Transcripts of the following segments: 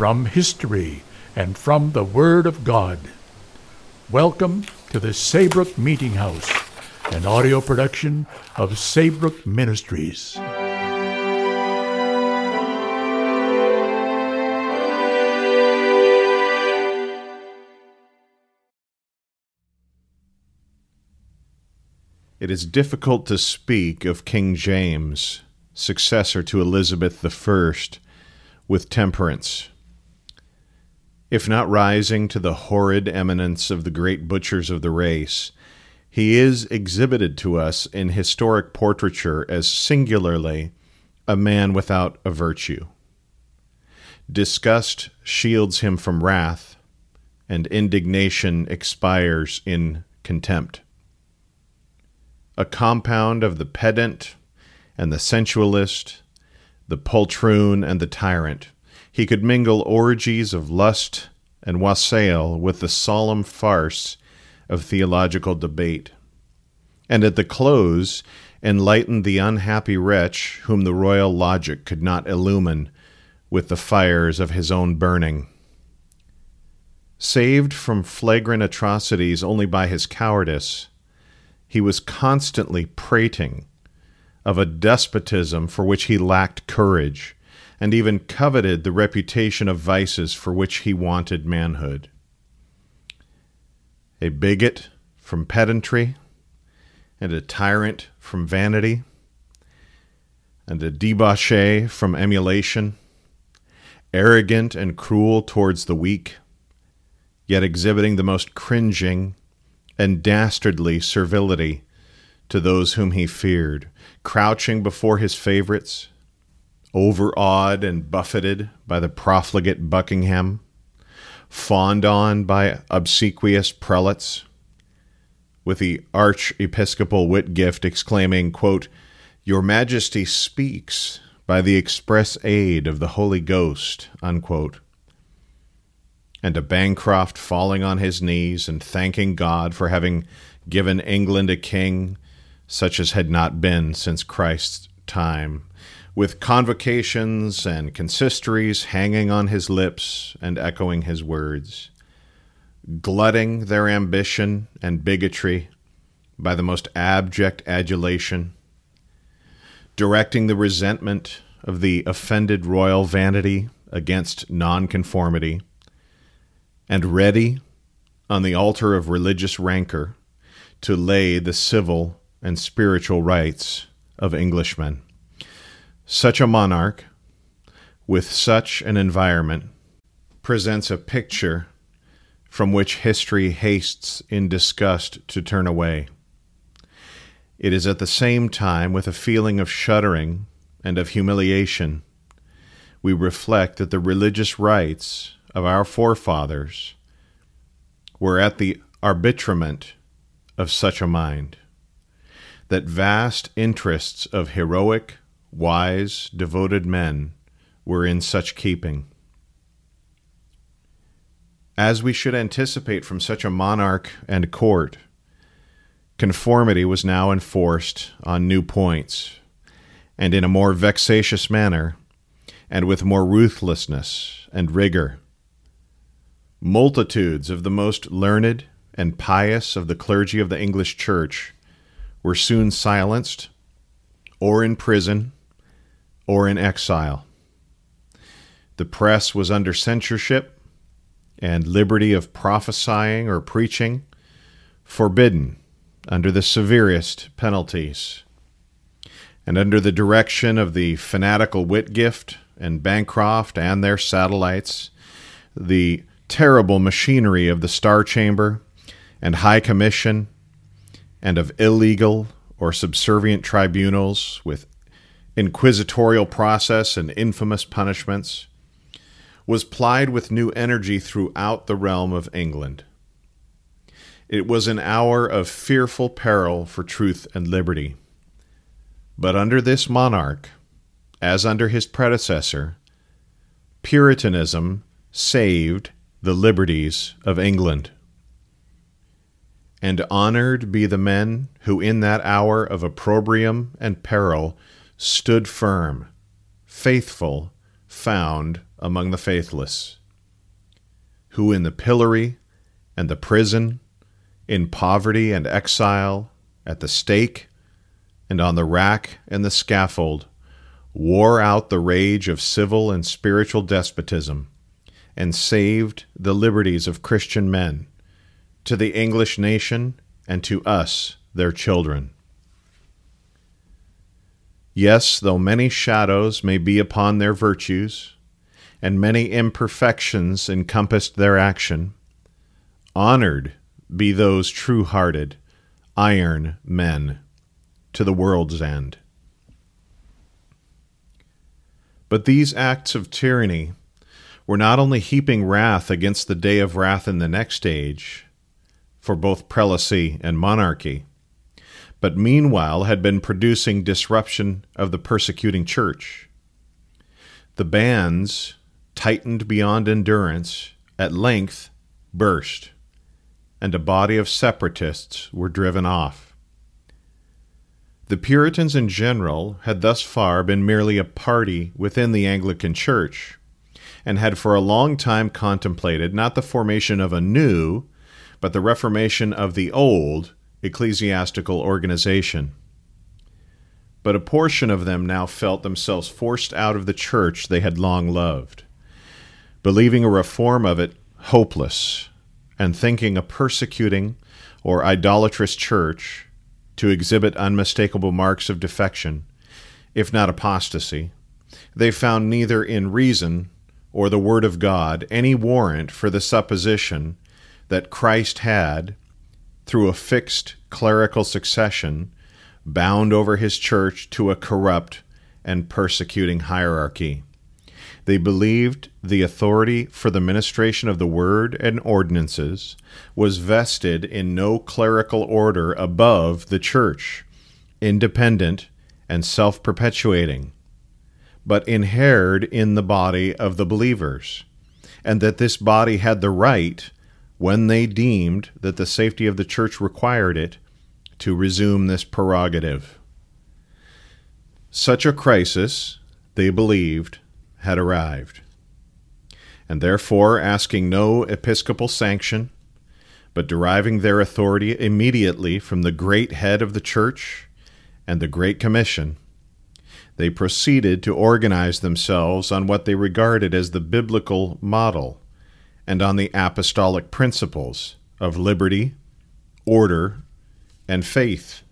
from history, and from the Word of God. Welcome to the Saybrook Meeting House, an audio production of Saybrook Ministries. It is difficult to speak of King James, successor to Elizabeth I, with temperance. If not rising to the horrid eminence of the great butchers of the race, he is exhibited to us in historic portraiture as singularly a man without a virtue. Disgust shields him from wrath, and indignation expires in contempt a compound of the pedant and the sensualist, the poltroon and the tyrant. He could mingle orgies of lust and wassail with the solemn farce of theological debate. And at the close, enlighten the unhappy wretch whom the royal logic could not illumine with the fires of his own burning. Saved from flagrant atrocities only by his cowardice, he was constantly prating of a despotism for which he lacked courage, and even coveted the reputation of vices for which he wanted manhood. A bigot from pedantry, and a tyrant from vanity, and a debauchee from emulation, arrogant and cruel towards the weak, yet exhibiting the most cringing and dastardly servility to those whom he feared, crouching before his favorites, overawed and buffeted by the profligate Buckingham, fawned on by obsequious prelates, with the archiepiscopal Whitgift exclaiming, quote, Your Majesty speaks by the express aid of the Holy Ghost, unquote. And a Bancroft falling on his knees and thanking God for having given England a king such as had not been since Christ's time, with convocations and consistories hanging on his lips and echoing his words, glutting their ambition and bigotry by the most abject adulation, directing the resentment of the offended royal vanity against nonconformity and ready on the altar of religious rancor to lay the civil and spiritual rights of Englishmen. Such a monarch, with such an environment, presents a picture from which history hastes in disgust to turn away. It is at the same time with a feeling of shuddering and of humiliation we reflect that the religious rights of our forefathers were at the arbitrament of such a mind, that vast interests of heroic, wise, devoted men were in such keeping. As we should anticipate from such a monarch and court, conformity was now enforced on new points, and in a more vexatious manner, and with more ruthlessness and rigor Multitudes of the most learned and pious of the clergy of the English Church were soon silenced, or in prison, or in exile. The press was under censorship, and liberty of prophesying or preaching forbidden under the severest penalties. And under the direction of the fanatical Whitgift and Bancroft and their satellites, the terrible machinery of the Star Chamber and High Commission and of illegal or subservient tribunals with inquisitorial process and infamous punishments was plied with new energy throughout the realm of England. It was an hour of fearful peril for truth and liberty. But under this monarch, as under his predecessor, Puritanism saved the liberties of England. And honored be the men who in that hour of opprobrium and peril stood firm, faithful, found among the faithless, who in the pillory and the prison, in poverty and exile, at the stake, and on the rack and the scaffold, wore out the rage of civil and spiritual despotism, and saved the liberties of Christian men, to the English nation and to us, their children. Yes, though many shadows may be upon their virtues, and many imperfections encompassed their action, honored be those true hearted, iron men to the world's end. But these acts of tyranny were not only heaping wrath against the day of wrath in the next age, for both prelacy and monarchy, but meanwhile had been producing disruption of the persecuting church. The bands, tightened beyond endurance, at length burst, and a body of separatists were driven off. The Puritans in general had thus far been merely a party within the Anglican Church, and had for a long time contemplated not the formation of a new, but the reformation of the old ecclesiastical organization. But a portion of them now felt themselves forced out of the church they had long loved, believing a reform of it hopeless, and thinking a persecuting or idolatrous church to exhibit unmistakable marks of defection, if not apostasy, they found neither in reason or the Word of God any warrant for the supposition that Christ had, through a fixed clerical succession, bound over his church to a corrupt and persecuting hierarchy. They believed the authority for the ministration of the word and ordinances was vested in no clerical order above the church, independent and self perpetuating, but inhered in the body of the believers, and that this body had the right when they deemed that the safety of the church required it, to resume this prerogative. Such a crisis, they believed, had arrived, and therefore asking no episcopal sanction, but deriving their authority immediately from the great head of the church and the Great Commission, they proceeded to organize themselves on what they regarded as the biblical model and on the apostolic principles of liberty, order, and faith.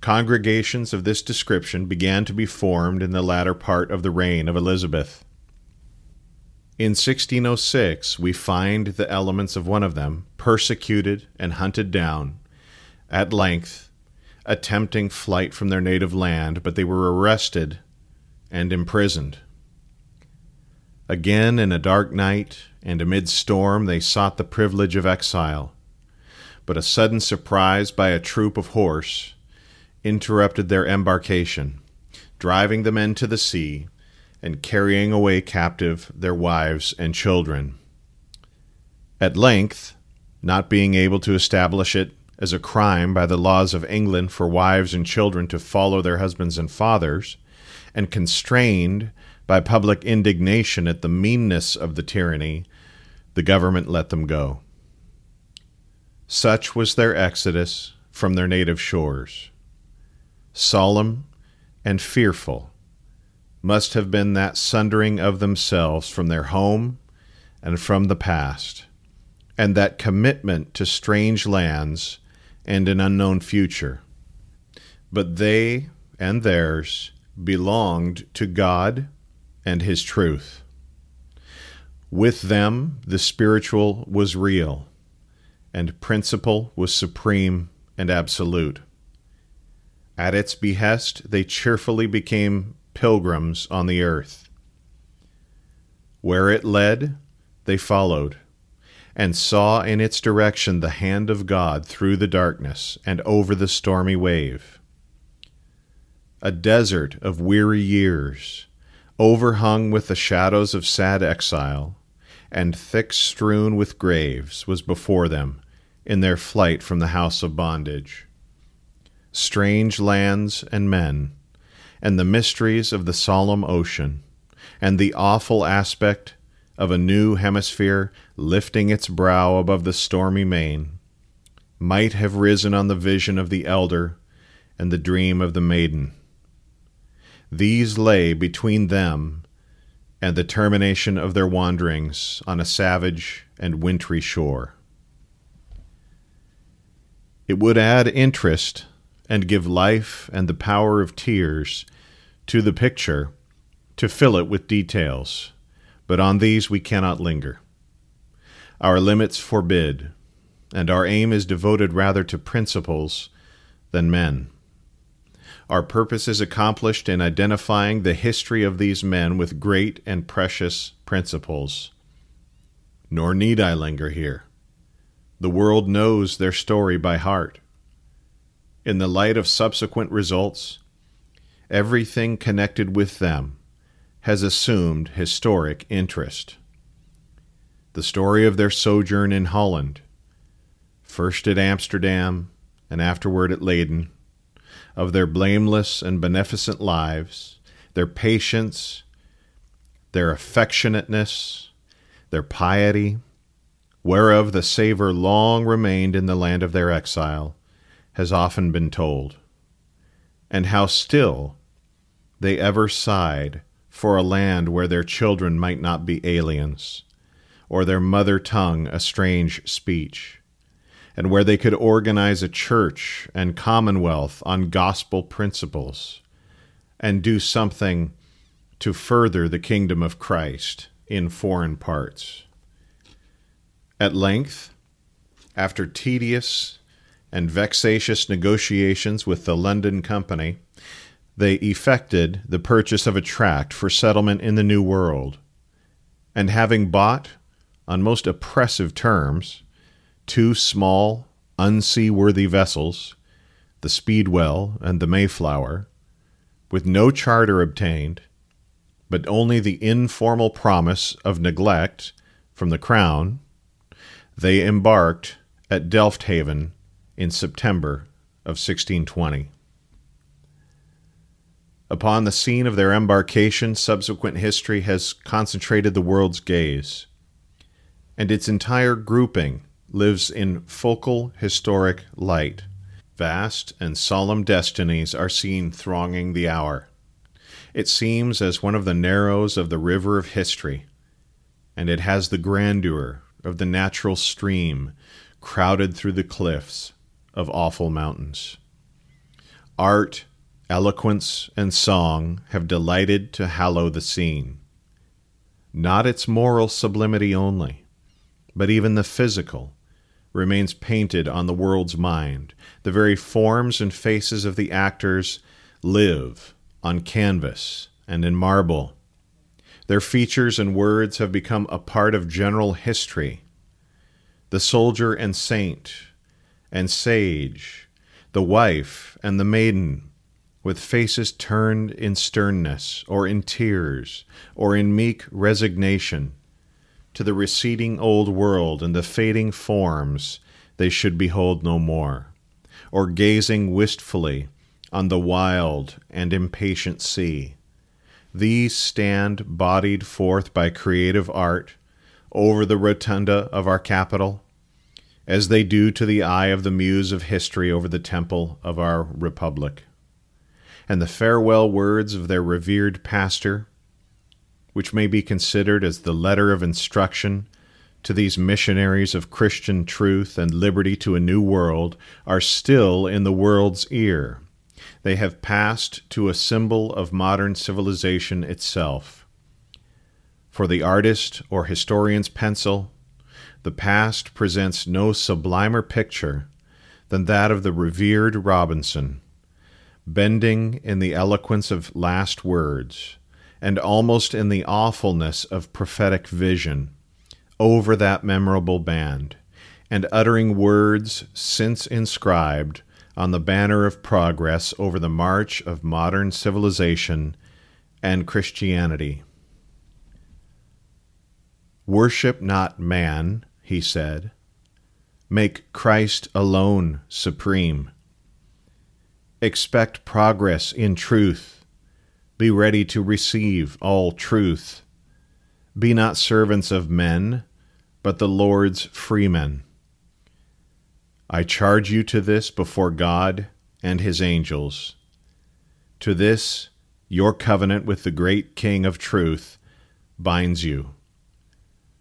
Congregations of this description began to be formed in the latter part of the reign of Elizabeth. In 1606, we find the elements of one of them, persecuted and hunted down, at length, attempting flight from their native land, but they were arrested and imprisoned. Again, in a dark night and amid storm, they sought the privilege of exile. But a sudden surprise by a troop of horse interrupted their embarkation, driving the men to the sea and carrying away captive their wives and children. At length, not being able to establish it as a crime by the laws of England for wives and children to follow their husbands and fathers, and constrained by public indignation at the meanness of the tyranny, the government let them go. Such was their exodus from their native shores. Solemn and fearful must have been that sundering of themselves from their home and from the past, and that commitment to strange lands and an unknown future. But they and theirs belonged to God and His truth. With them, the spiritual was real, and principle was supreme and absolute. At its behest, they cheerfully became pilgrims on the earth. Where it led, they followed, and saw in its direction the hand of God through the darkness and over the stormy wave. A desert of weary years, overhung with the shadows of sad exile, and thick strewn with graves, was before them in their flight from the house of bondage. Strange lands and men, and the mysteries of the solemn ocean, and the awful aspect of a new hemisphere lifting its brow above the stormy main, might have risen on the vision of the elder and the dream of the maiden. These lay between them and the termination of their wanderings on a savage and wintry shore. It would add interest and give life and the power of tears to the picture to fill it with details, but on these we cannot linger. Our limits forbid, and our aim is devoted rather to principles than men. Our purpose is accomplished in identifying the history of these men with great and precious principles. Nor need I linger here. The world knows their story by heart. In the light of subsequent results, everything connected with them has assumed historic interest. The story of their sojourn in Holland, first at Amsterdam and afterward at Leyden, of their blameless and beneficent lives, their patience, their affectionateness, their piety, whereof the savour long remained in the land of their exile, has often been told, and how still they ever sighed for a land where their children might not be aliens, or their mother tongue a strange speech, and where they could organize a church and commonwealth on gospel principles, and do something to further the kingdom of Christ in foreign parts. At length, after tedious and vexatious negotiations with the London Company, they effected the purchase of a tract for settlement in the New World, and having bought, on most oppressive terms, two small, unseaworthy vessels, the Speedwell and the Mayflower, with no charter obtained, but only the informal promise of neglect from the Crown they embarked at Delft Haven in September of 1620. Upon the scene of their embarkation, subsequent history has concentrated the world's gaze, and its entire grouping lives in focal historic light. Vast and solemn destinies are seen thronging the hour. It seems as one of the narrows of the river of history, and it has the grandeur of the natural stream crowded through the cliffs of awful mountains. Art, eloquence, and song have delighted to hallow the scene. Not its moral sublimity only, but even the physical, remains painted on the world's mind. The very forms and faces of the actors live on canvas and in marble their features and words have become a part of general history. The soldier and saint and sage, the wife and the maiden, with faces turned in sternness, or in tears, or in meek resignation, to the receding old world and the fading forms they should behold no more, or gazing wistfully on the wild and impatient sea these stand bodied forth by creative art over the rotunda of our Capitol, as they do to the eye of the muse of history over the temple of our republic. And the farewell words of their revered pastor, which may be considered as the letter of instruction to these missionaries of Christian truth and liberty to a new world, are still in the world's ear they have passed to a symbol of modern civilization itself. For the artist or historian's pencil, the past presents no sublimer picture than that of the revered Robinson, bending in the eloquence of last words, and almost in the awfulness of prophetic vision, over that memorable band, and uttering words since inscribed on the banner of progress over the march of modern civilization and Christianity. Worship not man, he said. Make Christ alone supreme. Expect progress in truth. Be ready to receive all truth. Be not servants of men, but the Lord's freemen. I charge you to this before God and his angels. To this, your covenant with the great King of truth binds you.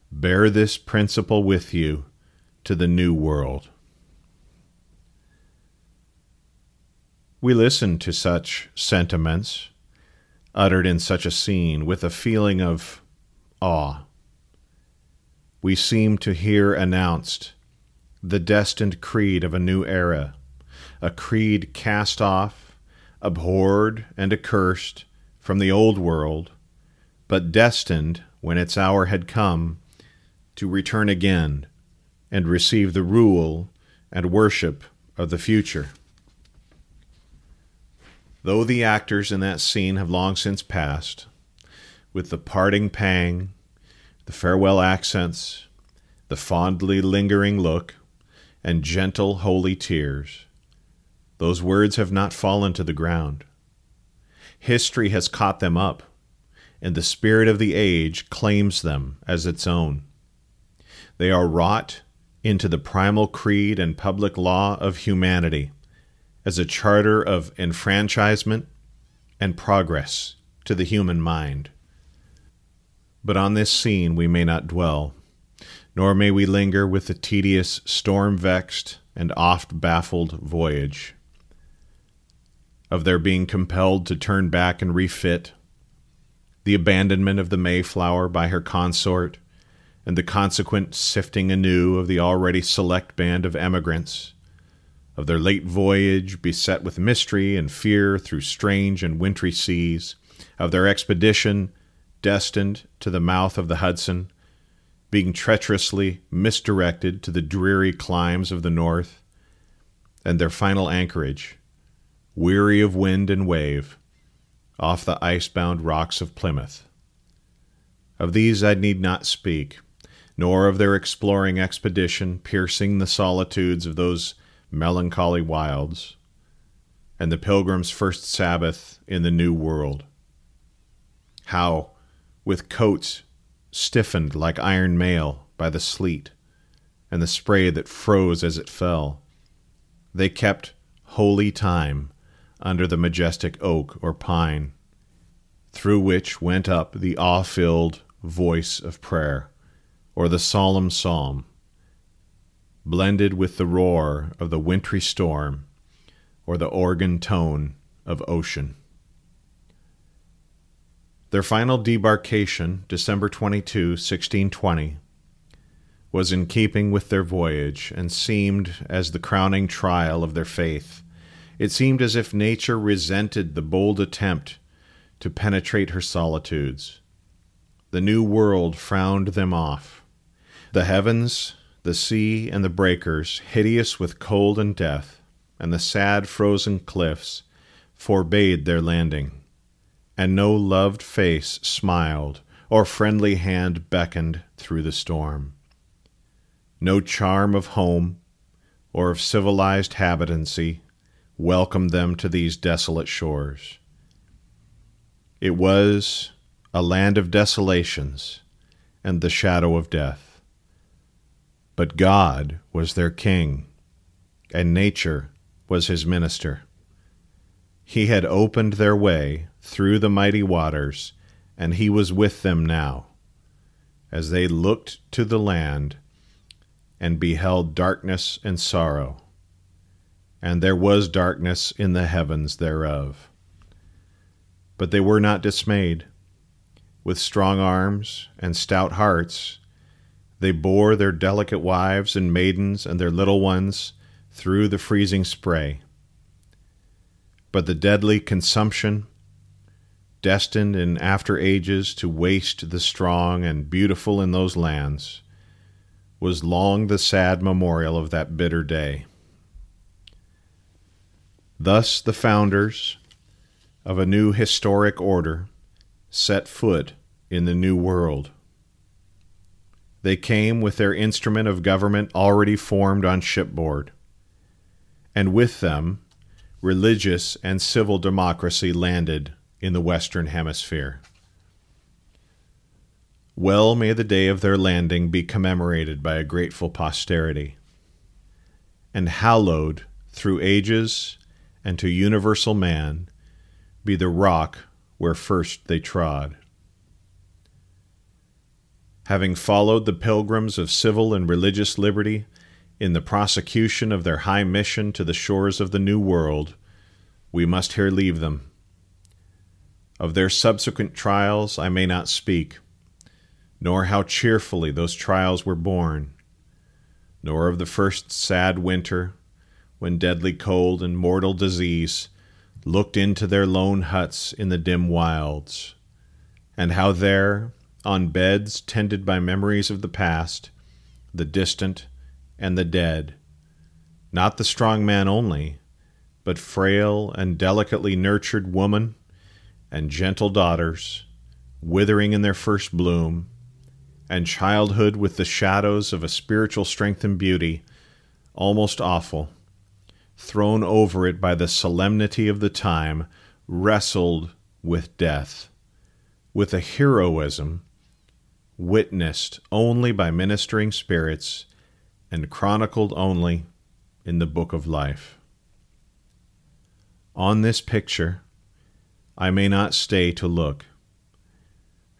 Bear this principle with you to the new world. We listen to such sentiments uttered in such a scene with a feeling of awe. We seem to hear announced the destined creed of a new era, a creed cast off, abhorred, and accursed from the old world, but destined, when its hour had come, to return again and receive the rule and worship of the future. Though the actors in that scene have long since passed, with the parting pang, the farewell accents, the fondly lingering look, and gentle, holy tears, those words have not fallen to the ground. History has caught them up, and the spirit of the age claims them as its own. They are wrought into the primal creed and public law of humanity as a charter of enfranchisement and progress to the human mind. But on this scene we may not dwell, nor may we linger with the tedious, storm vexed, and oft baffled voyage of their being compelled to turn back and refit, the abandonment of the Mayflower by her consort, and the consequent sifting anew of the already select band of emigrants, of their late voyage beset with mystery and fear through strange and wintry seas, of their expedition destined to the mouth of the Hudson, being treacherously misdirected to the dreary climes of the north, and their final anchorage, weary of wind and wave, off the ice-bound rocks of Plymouth. Of these I need not speak, nor of their exploring expedition piercing the solitudes of those melancholy wilds, and the pilgrim's first Sabbath in the New World. How, with coats stiffened like iron mail by the sleet and the spray that froze as it fell, they kept holy time under the majestic oak or pine, through which went up the awe filled voice of prayer, or the solemn psalm, blended with the roar of the wintry storm, or the organ tone of ocean. Their final debarkation, December 22, 1620, was in keeping with their voyage and seemed as the crowning trial of their faith it seemed as if nature resented the bold attempt to penetrate her solitudes. The new world frowned them off. The heavens, the sea, and the breakers, hideous with cold and death, and the sad frozen cliffs, forbade their landing. And no loved face smiled, or friendly hand beckoned through the storm. No charm of home, or of civilized habitancy, welcomed them to these desolate shores. It was a land of desolations and the shadow of death. But God was their king, and nature was his minister. He had opened their way through the mighty waters, and he was with them now, as they looked to the land and beheld darkness and sorrow and there was darkness in the heavens thereof. But they were not dismayed. With strong arms and stout hearts, they bore their delicate wives and maidens and their little ones through the freezing spray. But the deadly consumption, destined in after ages to waste the strong and beautiful in those lands, was long the sad memorial of that bitter day. Thus, the founders of a new historic order set foot in the New World. They came with their instrument of government already formed on shipboard, and with them, religious and civil democracy landed in the Western Hemisphere. Well may the day of their landing be commemorated by a grateful posterity, and hallowed through ages and to universal man be the rock where first they trod. Having followed the pilgrims of civil and religious liberty in the prosecution of their high mission to the shores of the New World, we must here leave them. Of their subsequent trials I may not speak, nor how cheerfully those trials were borne, nor of the first sad winter, when deadly cold and mortal disease looked into their lone huts in the dim wilds, and how there, on beds tended by memories of the past, the distant, and the dead, not the strong man only, but frail and delicately nurtured woman and gentle daughters, withering in their first bloom, and childhood with the shadows of a spiritual strength and beauty, almost awful thrown over it by the solemnity of the time, wrestled with death, with a heroism witnessed only by ministering spirits and chronicled only in the book of life. On this picture, I may not stay to look,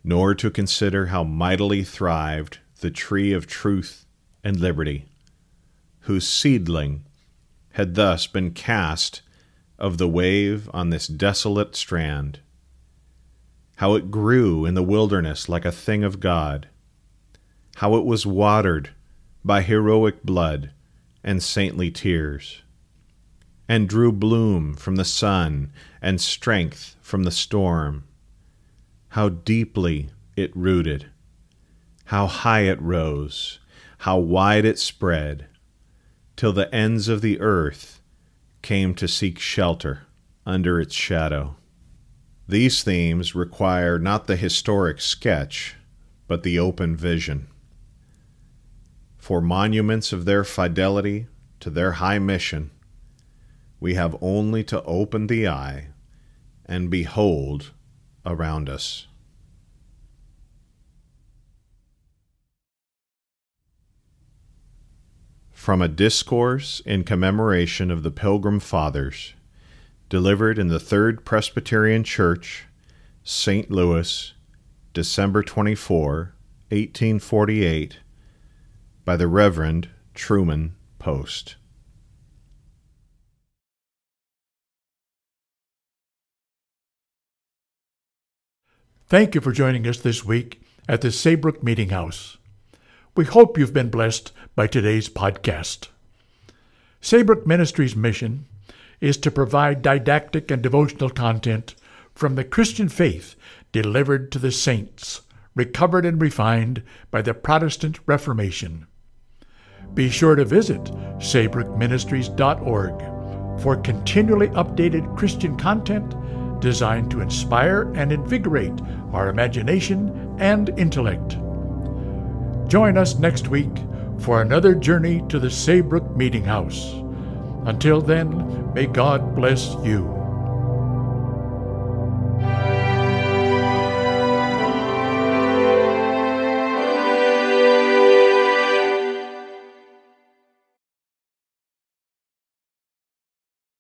nor to consider how mightily thrived the tree of truth and liberty, whose seedling had thus been cast of the wave on this desolate strand. How it grew in the wilderness like a thing of God. How it was watered by heroic blood and saintly tears, and drew bloom from the sun and strength from the storm. How deeply it rooted, how high it rose, how wide it spread till the ends of the earth came to seek shelter under its shadow. These themes require not the historic sketch, but the open vision. For monuments of their fidelity to their high mission, we have only to open the eye and behold around us. From a discourse in commemoration of the Pilgrim Fathers, delivered in the Third Presbyterian Church, St. Louis, December 24, 1848, by the Reverend Truman Post. Thank you for joining us this week at the Saybrook Meeting House. We hope you've been blessed by today's podcast. Saybrook Ministries' mission is to provide didactic and devotional content from the Christian faith delivered to the saints, recovered and refined by the Protestant Reformation. Be sure to visit saybrookministries.org for continually updated Christian content designed to inspire and invigorate our imagination and intellect. Join us next week for another journey to the Saybrook Meeting House. Until then, may God bless you.